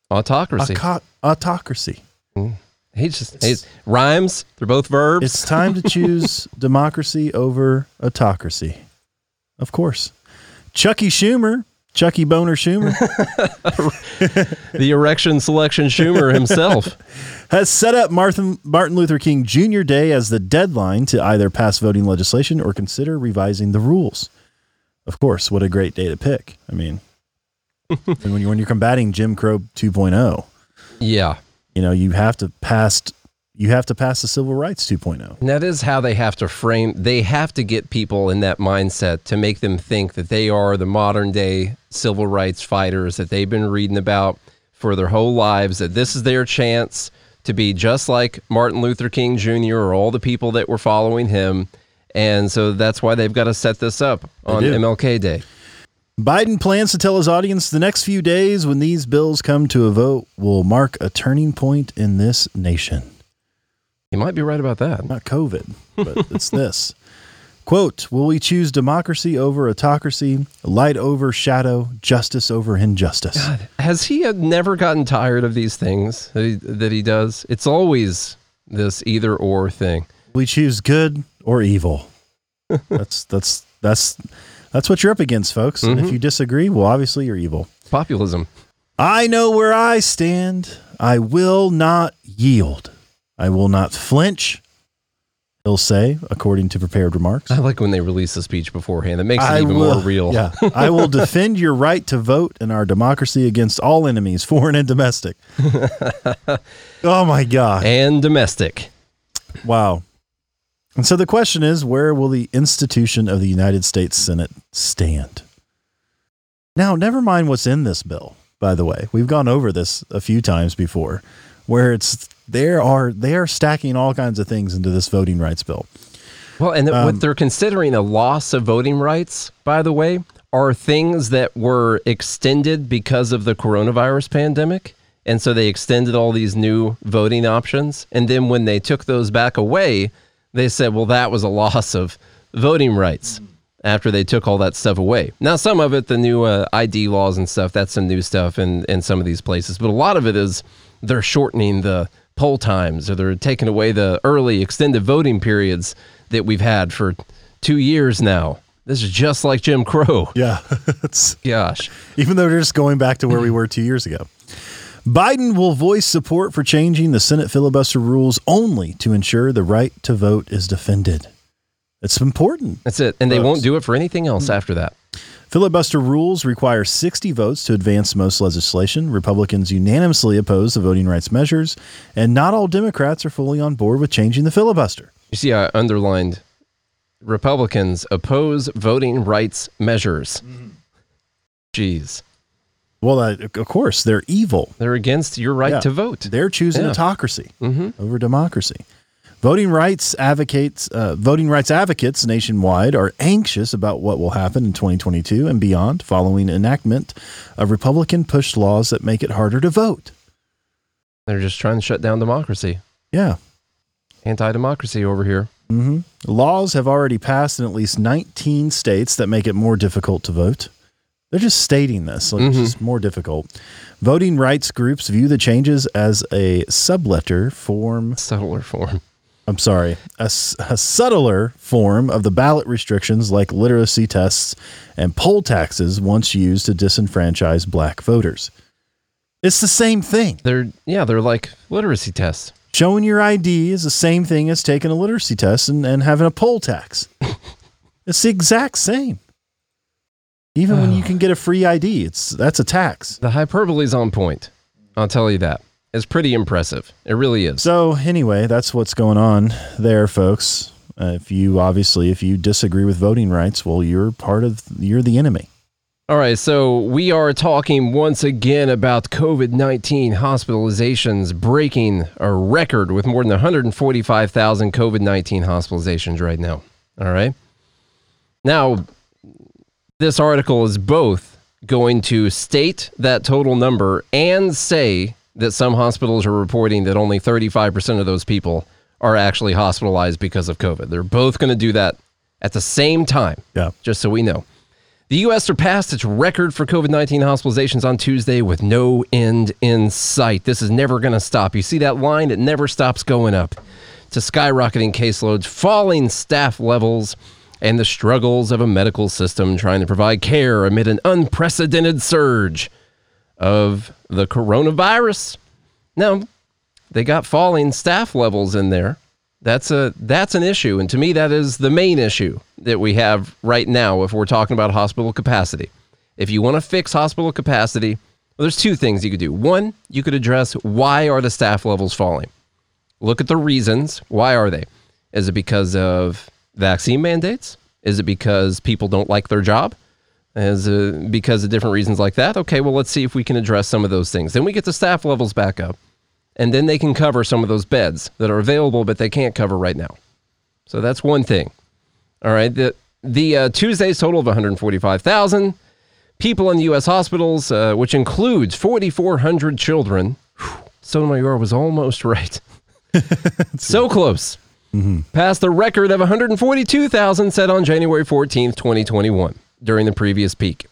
Autocracy. aco- autocracy. Mm. He just he's, rhymes. They're both verbs. It's time to choose democracy over autocracy. Of course. Chucky Schumer, Chucky Boner Schumer, the erection selection Schumer himself. has set up Martin, Martin Luther King Jr. Day as the deadline to either pass voting legislation or consider revising the rules. Of course, what a great day to pick. I mean, when, you, when you're combating Jim Crow 2.0, Yeah. you know, you have to pass you have to pass the civil rights oh. 2.0. And that is how they have to frame they have to get people in that mindset to make them think that they are the modern day civil rights fighters that they've been reading about for their whole lives that this is their chance to be just like Martin Luther King Jr. or all the people that were following him. And so that's why they've got to set this up on. MLK Day. Biden plans to tell his audience the next few days when these bills come to a vote will mark a turning point in this nation. You might be right about that. Not COVID, but it's this. Quote, will we choose democracy over autocracy, light over shadow, justice over injustice? Has he uh, never gotten tired of these things that he, that he does? It's always this either or thing. We choose good or evil. That's that's that's that's what you're up against, folks. And if mm-hmm. you disagree, well, obviously you're evil. Populism. I know where I stand. I will not yield. I will not flinch. He'll say, according to prepared remarks. I like when they release a speech beforehand. That makes it I even will, more real. Yeah. I will defend your right to vote in our democracy against all enemies, foreign and domestic. oh my God. And domestic. Wow. And so the question is where will the institution of the United States Senate stand? Now, never mind what's in this bill, by the way. We've gone over this a few times before, where it's there are they are stacking all kinds of things into this voting rights bill. Well, and Um, what they're considering a loss of voting rights, by the way, are things that were extended because of the coronavirus pandemic. And so they extended all these new voting options. And then when they took those back away, they said, well, that was a loss of voting rights after they took all that stuff away. Now, some of it, the new uh, ID laws and stuff, that's some new stuff in, in some of these places. But a lot of it is they're shortening the poll times or they're taking away the early extended voting periods that we've had for two years now. This is just like Jim Crow. Yeah. Gosh. even though they're just going back to where we were two years ago. Biden will voice support for changing the Senate filibuster rules only to ensure the right to vote is defended. It's important. That's it. And they won't do it for anything else after that. Filibuster rules require 60 votes to advance most legislation. Republicans unanimously oppose the voting rights measures, and not all Democrats are fully on board with changing the filibuster. You see, I underlined Republicans oppose voting rights measures. Mm-hmm. Jeez. Well, uh, of course, they're evil. They're against your right Yeah. to vote. They're choosing Yeah. autocracy over democracy. Voting rights advocates, uh, voting rights advocates nationwide are anxious about what will happen in 2022 and beyond following enactment of Republican-pushed laws that make it harder to vote. They're just trying to shut down democracy. Yeah, Anti democracy over here. laws have already passed in at least 19 states that make it more difficult to vote. They're just stating this, like it's mm-hmm. just more difficult. Voting rights groups view the changes as a subletter form Subtler form. I'm sorry, a, a subtler form of the ballot restrictions like literacy tests and poll taxes once used to disenfranchise black voters. It's the same thing. They're yeah, they're like literacy tests. Showing your ID is the same thing as taking a literacy test and, and having a poll tax. it's the exact same. Even when you can get a free ID, it's that's a tax. The hyperbole's on point. I'll tell you that. It's pretty impressive. It really is. So anyway, that's what's going on there, folks. Uh, if you obviously if you disagree with voting rights, well, you're part of you're the enemy. All right, so we are talking once again about COVID 19 hospitalizations breaking a record with more than 145,000 COVID 19 hospitalizations right now. All right. Now, this article is both going to state that total number and say that some hospitals are reporting that only 35% of those people are actually hospitalized because of COVID. They're both going to do that at the same time. Yeah. Just so we know. The U.S. surpassed its record for COVID 19 hospitalizations on Tuesday with no end in sight. This is never going to stop. You see that line? It never stops going up to skyrocketing caseloads, falling staff levels, and the struggles of a medical system trying to provide care amid an unprecedented surge of the coronavirus. Now, they got falling staff levels in there. That's a that's an issue, and to me, that is the main issue that we have right now. If we're talking about hospital capacity, if you want to fix hospital capacity, well, there's two things you could do. One, you could address why are the staff levels falling. Look at the reasons. Why are they? Is it because of vaccine mandates? Is it because people don't like their job? Is it because of different reasons like that? Okay, well, let's see if we can address some of those things. Then we get the staff levels back up and then they can cover some of those beds that are available, but they can't cover right now. So that's one thing. All right. The the uh, Tuesday's total of 145,000 people in the U.S. hospitals, uh, which includes 4,400 children. Whew, Sotomayor was almost right. so close. Past the record of 142,000 set on January 14th, 2021, during the previous peak.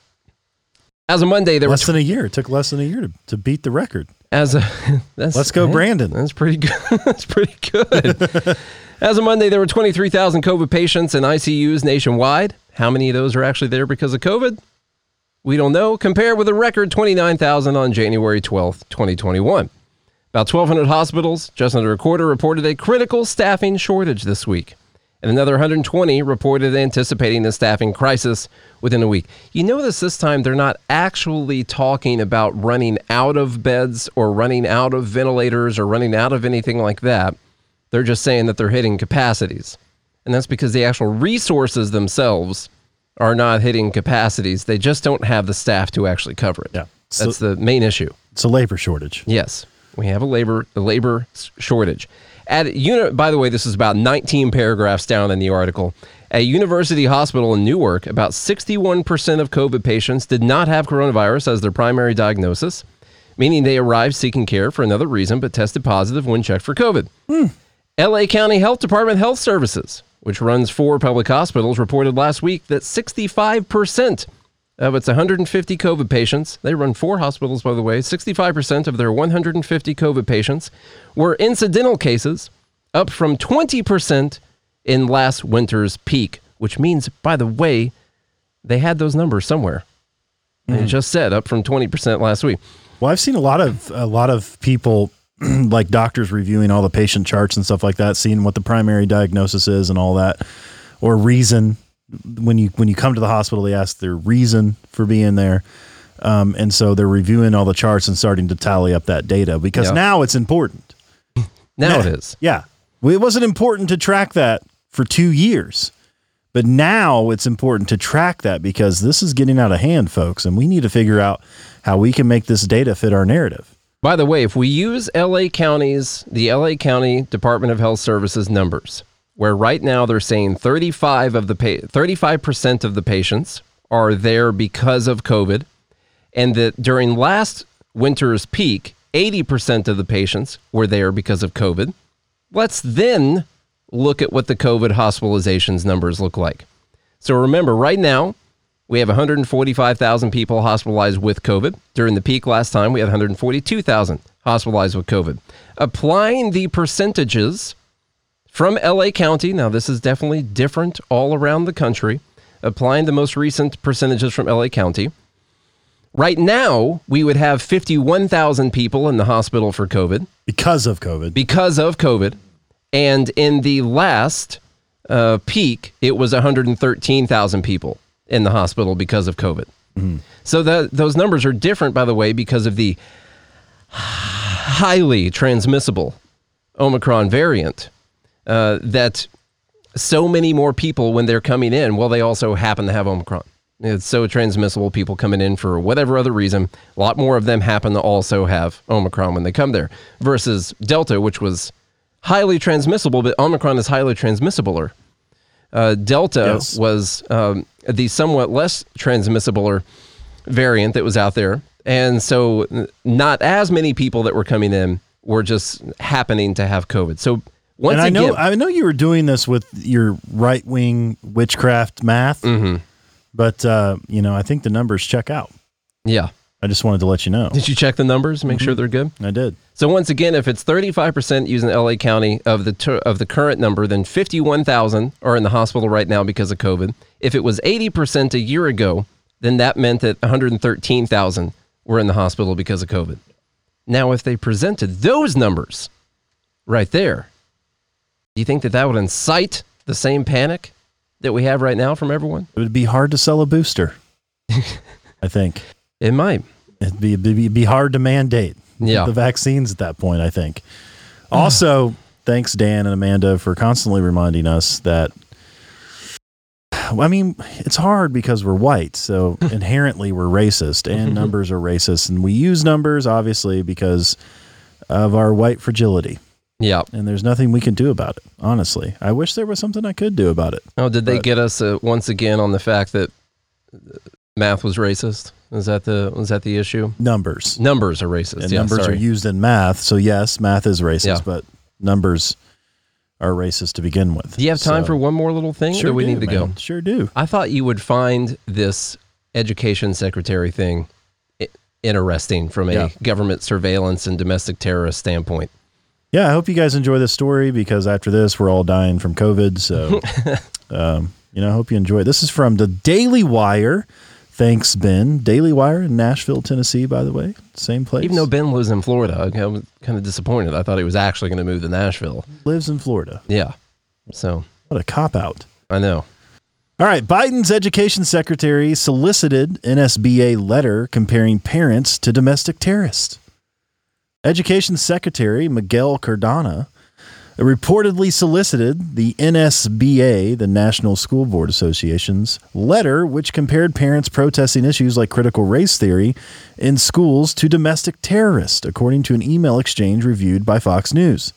As of Monday, there were Less than a year. It took less than a year to, to beat the record. as a that's, Let's go, hey, Brandon. That's pretty good. that's pretty good. As of Monday, there were 23,000 COVID patients in ICUs nationwide. How many of those are actually there because of COVID? We don't know. Compared with a record 29,000 on January 12th, 2021. About 1,200 hospitals, just under a quarter, reported a critical staffing shortage this week. And another 120 reported anticipating a staffing crisis within a week. You notice this time they're not actually talking about running out of beds or running out of ventilators or running out of anything like that. They're just saying that they're hitting capacities. And that's because the actual resources themselves are not hitting capacities. They just don't have the staff to actually cover it. Yeah. So- That's the main issue. It's a labor shortage. Yes, we have a labor a labor shortage. At uni- by the way, this is about 19 paragraphs down in the article. At University Hospital in Newark, about 61% of COVID patients did not have coronavirus as their primary diagnosis, meaning they arrived seeking care for another reason but tested positive when checked for COVID. Hmm. LA County Health Department Health Services, which runs four public hospitals, reported last week that 65% of its 150 COVID patients, they run four hospitals, by the way, 65% of their 150 COVID patients were incidental cases, up from 20% in last winter's peak, which means, by the way, they had those numbers somewhere. They hmm. just said up from 20% last week. Well, I've seen a lot of a lot of people like doctors reviewing all the patient charts and stuff like that, seeing what the primary diagnosis is and all that, or reason. When you when you come to the hospital, they ask their reason for being there, um, and so they're reviewing all the charts and starting to tally up that data because Yeah. now it's important. Now it Yeah. Yeah. Well, It wasn't important to track that for two years, but now it's important to track that because this is getting out of hand, folks, and we need to figure out how we can make this data fit our narrative. By the way, if we use LA County's, the LA County Department of Health Services numbers, where right now they're saying 35 of the pa- 35% of the patients are there because of COVID, and that during last winter's peak, 80% of the patients were there because of COVID. Let's then look at what the COVID hospitalizations numbers look like. So remember, right now, we have 145,000 people hospitalized with COVID. During the peak last time, we had 142,000 hospitalized with COVID. Applying the percentages from LA County, now this is definitely different all around the country. Applying the most recent percentages from LA County, Right now, we would have 51,000 people in the hospital for COVID Because of COVID. because of COVID. And in the last uh, peak, it was 113,000 people in the hospital because of COVID. So that those numbers are different, by the way, because of the highly transmissible Omicron variant. Uh, that so many more people, when they're coming in, well, they also happen to have Omicron. It's so transmissible. People coming in for whatever other reason, a lot more of them happen to also have Omicron when they come there, versus Delta, which was highly transmissible, but Omicron is highly transmissibler. Uh, Delta Yes. was um, the somewhat less transmissibler variant that was out there. And so, not as many people that were coming in were just happening to have COVID. So, once and I again, know I know you were doing this with your right wing witchcraft math, Mm-hmm. but uh, you know I think the numbers check out. yeah. I just wanted to let you know. Did you check the numbers? Make Mm-hmm. sure they're good. I did. So once again, if it's 35% using LA County of the ter- of the current number, then 51,000 are in the hospital right now because of COVID. If it was 80% a year ago, then that meant that 113,000 were in the hospital because of COVID. Now, if they presented those numbers right there, do you think that that would incite the same panic that we have right now from everyone? It would be hard to sell a booster. I think It might. it'd be, it'd be- hard to mandate Yeah. the vaccines at that point. I think. Also, thanks Dan and Amanda for constantly reminding us that. I mean, it's hard because we're white, so inherently we're racist, and numbers are racist, and we use numbers obviously because of our white fragility. Yeah. and there's nothing we can do about it. Honestly, I wish there was something I could do about it. Oh, did they But- get us uh, once again on the fact that uh, math was racist? Is that the was that the issue? Numbers Numbers are racist. and yeah, numbers sorry. are used in math, so yes, math is racist, Yeah. but numbers are racist to begin with. Do you have time So- for one more little thing? Sure or we do, need to go. Sure do. I thought you would find this education secretary thing interesting from a Yeah. government surveillance and domestic terrorist standpoint. Yeah, I hope you guys enjoy this story because after this, we're all dying from COVID. So, um, you know, I hope you enjoy it. This is from the Daily Wire. Thanks, Ben. Daily Wire in Nashville, Tennessee, by the way. Same place. Even though Ben lives in Florida, I was kind of disappointed. I thought he was actually going to move to Nashville. lives in Florida. Yeah. So What a cop out. I know. All right, Biden's education secretary solicited NSBA letter comparing parents to domestic terrorists. Education Secretary Miguel Cardona reportedly solicited the NSBA, the National School Board Association's letter, which compared parents protesting issues like critical race theory in schools to domestic terrorists, according to an email exchange reviewed by Fox News.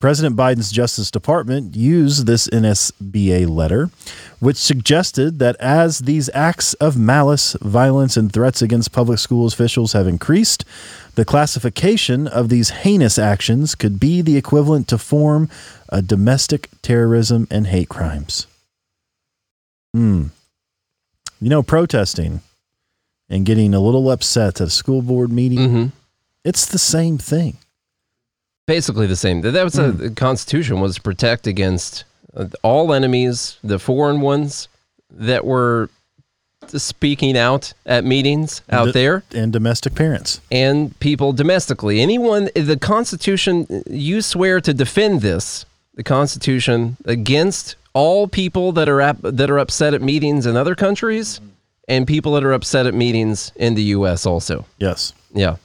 President Biden's Justice Department used this NSBA letter, which suggested that as these acts of malice, violence, and threats against public school officials have increased, the classification of these heinous actions could be the equivalent to form a domestic terrorism and hate crimes. Hmm. You know, protesting and getting a little upset at a school board meeting, hmm it's the same thing. basically the same. That was a, the Constitution was to protect against uh, all enemies, the foreign ones that were speaking out at meetings out D- there, And domestic parents. and people domestically. Anyone, the Constitution, you swear to defend this, the Constitution, against all people that are ap- that are upset at meetings in other countries, and people that are upset at meetings in the U.S. Also. Yes. Yeah.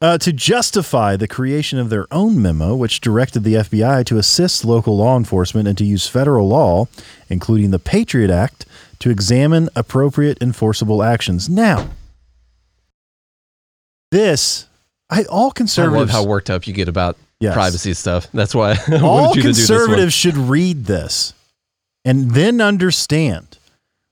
uh, to justify the creation of their own memo, which directed the FBI to assist local law enforcement and to use federal law, including the Patriot Act, to examine appropriate enforceable actions. Now, this, I all conservatives. I love how worked up you get about Yes. privacy stuff. That's why I all wanted you to do this conservatives should read this and then understand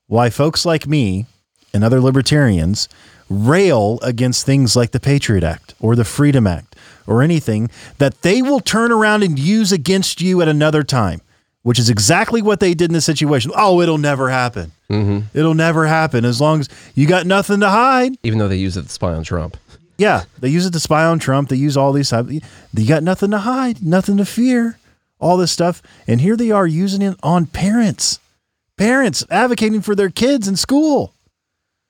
why folks like me and other libertarians rail against things like the Patriot Act or the Freedom Act or anything that they will turn around and use against you at another time, which is exactly what they did in this situation. Oh, it'll never happen. Mm-hmm. It'll never happen as long as you got nothing to hide. Even though they use it to spy on Trump. Yeah, they use it to spy on Trump. They use all these type. You got nothing to hide, nothing to fear, all this stuff, and here they are using it on parents, parents advocating for their kids in school.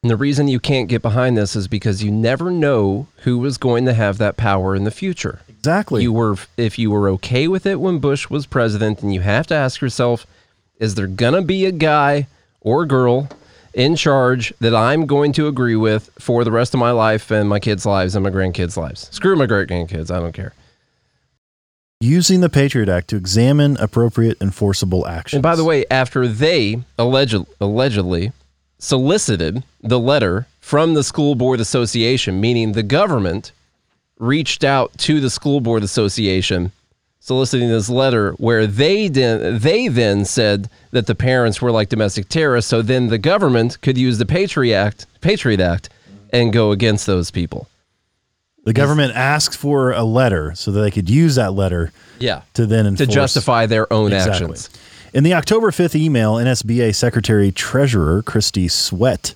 And the reason you can't get behind this is because you never know who is going to have that power in the future. Exactly. You were if you were okay with it when Bush was president, and you have to ask yourself, is there gonna be a guy or girl in charge that I'm going to agree with for the rest of my life and my kids' lives and my grandkids' lives? Screw my great grandkids, I don't care. Using the Patriot Act to examine appropriate enforceable actions. And by the way, after they alleged, allegedly solicited the letter from the School Board Association, meaning the government reached out to the School Board Association soliciting this letter where they then they then said that the parents were like domestic terrorists, so then the government could use the Patriot Act, Patriot Act and go against those people. the government asked for a letter so that they could use that letter Yeah. to then To justify their own Exactly. actions. In the October 5th email, NSBA Secretary Treasurer Kristi Swett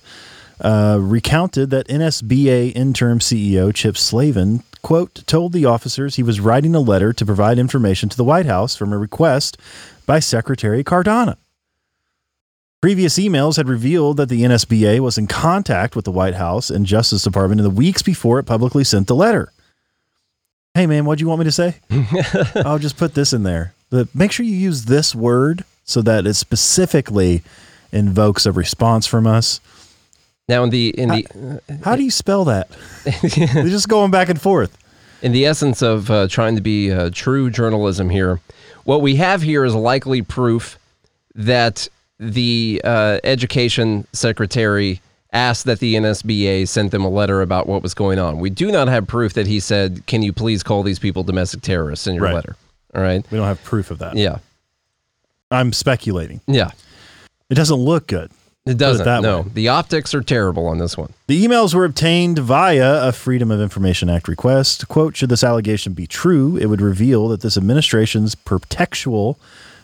uh, recounted that NSBA interim CEO Chip Slaven, quote, told the officers he was writing a letter to provide information to the White House from a request by Secretary Cardona. Previous emails had revealed that the NSBA was in contact with the White House and Justice Department in the weeks before it publicly sent the letter. Hey man, what do you want me to say? I'll just put this in there. But make sure you use this word so that it specifically invokes a response from us. Now in the in the How do you spell that? They're just going back and forth. in the essence of uh, trying to be uh, true journalism here, what we have here is likely proof that the uh, education secretary asked that the NSBA sent them a letter about what was going on. We do not have proof that he said, "Can you please call these people domestic terrorists?" in your Right. letter. All right. We don't have proof of that. Yeah. I'm speculating. Yeah. It doesn't look good. It doesn't. that no, way. the optics are terrible on this one. The emails were obtained via a Freedom of Information Act request. Quote, should this allegation be true, it would reveal that this administration's pretextual,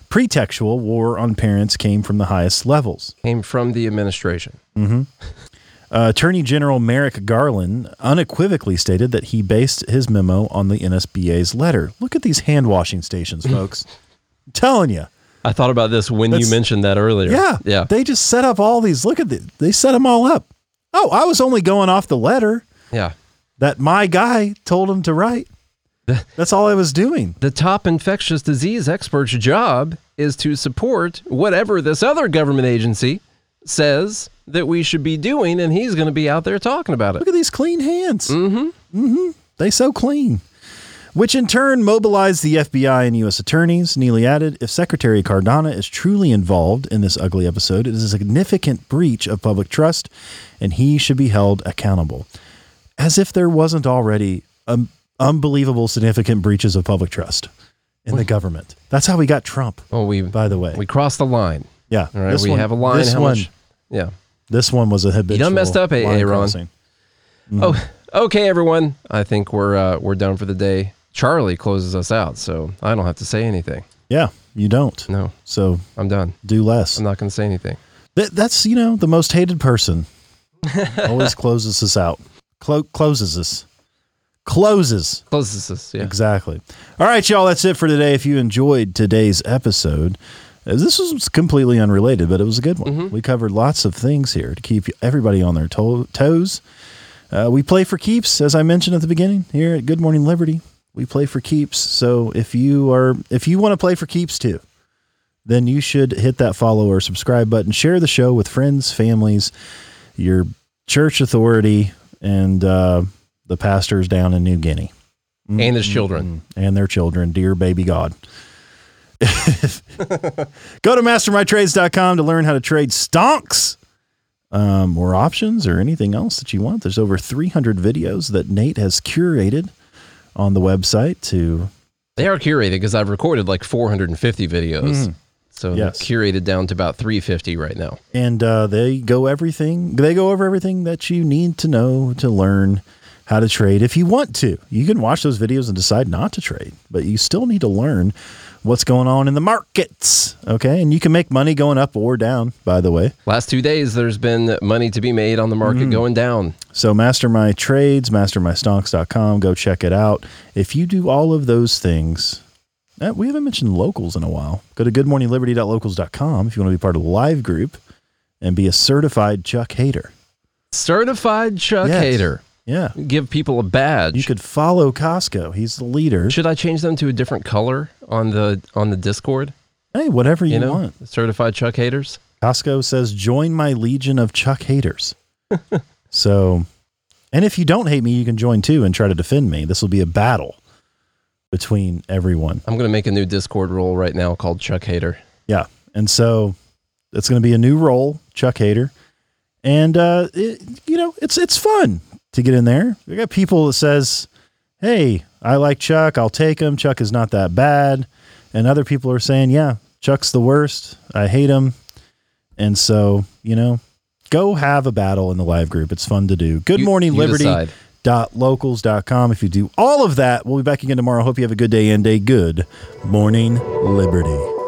pretextual war on parents came from the highest levels. Came from the administration. Uh, Attorney General Merrick Garland unequivocally stated that he based his memo on the NSBA's letter. Look at these hand washing stations, folks. I'm telling you. I thought about this when you mentioned that earlier. Yeah. Yeah. They just set up all these. Look at the, they set them all up. Oh, I was only going off the letter yeah. that my guy told him to write. That's all I was doing. the top infectious disease expert's job is to support whatever this other government agency says that we should be doing, and he's going to be out there talking about it. Look at these clean hands. Mm-hmm. Mm-hmm. They so clean. Which in turn mobilized the FBI and U.S. attorneys. Neily added, if Secretary Cardona is truly involved in this ugly episode, it is a significant breach of public trust, and he should be held accountable. As if there wasn't already um, unbelievable significant breaches of public trust in the government. That's how we got Trump, Oh, we by the way. we crossed the line. yeah. All right, this we one- have a line. This How one, much? Yeah. This one was a habitual. messed up, eh, line Aaron? Oh, okay, everyone. I think we're uh, we're done for the day. Charlie closes us out, so I don't have to say anything. Yeah, you don't. No, So I'm done. do less. I'm not going to say anything. That, that's you know the most hated person. Always closes us out. Clo- closes us. Closes. Closes us. Yeah. Exactly. All right, y'all. That's it for today. If you enjoyed today's episode, uh, this was completely unrelated, but it was a good one. We covered lots of things here to keep everybody on their to- toes. Uh, we play for keeps, as I mentioned at the beginning here at Good Morning Liberty. We play for keeps. So if you are, if you want to play for keeps too, then you should hit that follow or subscribe button. Share the show with friends, families, your church authority, and uh, the pastors down in New Guinea And his children. and their children, dear baby God. Go to mastermytrades.com to learn how to trade stonks um, or options or anything else that you want. There's over 300 videos that Nate has curated on the website to They are curated because I've recorded like 450 videos. So Yes. they're curated down to about 350 right now. and uh, they go everything they go over everything that you need to know to learn how to trade if you want to you can watch those videos and decide not to trade but you still need to learn what's going on in the markets okay and you can make money going up or down by the way Last two days, there's been money to be made on the market going down. so master my trades mastermystonks.com go check it out if you do all of those things uh, we haven't mentioned locals in a while go to goodmorningliberty.locals.com if you want to be part of the live group and be a certified chuck hater Certified Chuck Yes. hater. Yeah. Give people a badge. You could follow Costco. He's the leader. Should I change them to a different color on the on the Discord? Hey, whatever you, You know, want. certified Chuck haters. Costco says, join my legion of Chuck haters. so, and if you don't hate me, you can join too and try to defend me. This will be a battle between everyone. I'm going to make a new Discord role right now called Chuck hater. Yeah. And so it's going to be a new role, Chuck hater. And, uh, it, you know, it's, it's fun to get in there. We got people that says, Hey, I like Chuck. I'll take him. Chuck is not that bad. And other people are saying, yeah, Chuck's the worst. I hate him. And so, you know, go have a battle in the live group. It's fun to do. Good You- morning, you Liberty. decide. Dot locals.com. If you do all of that, we'll be back again tomorrow. Hope you have a good day and a good morning, Liberty.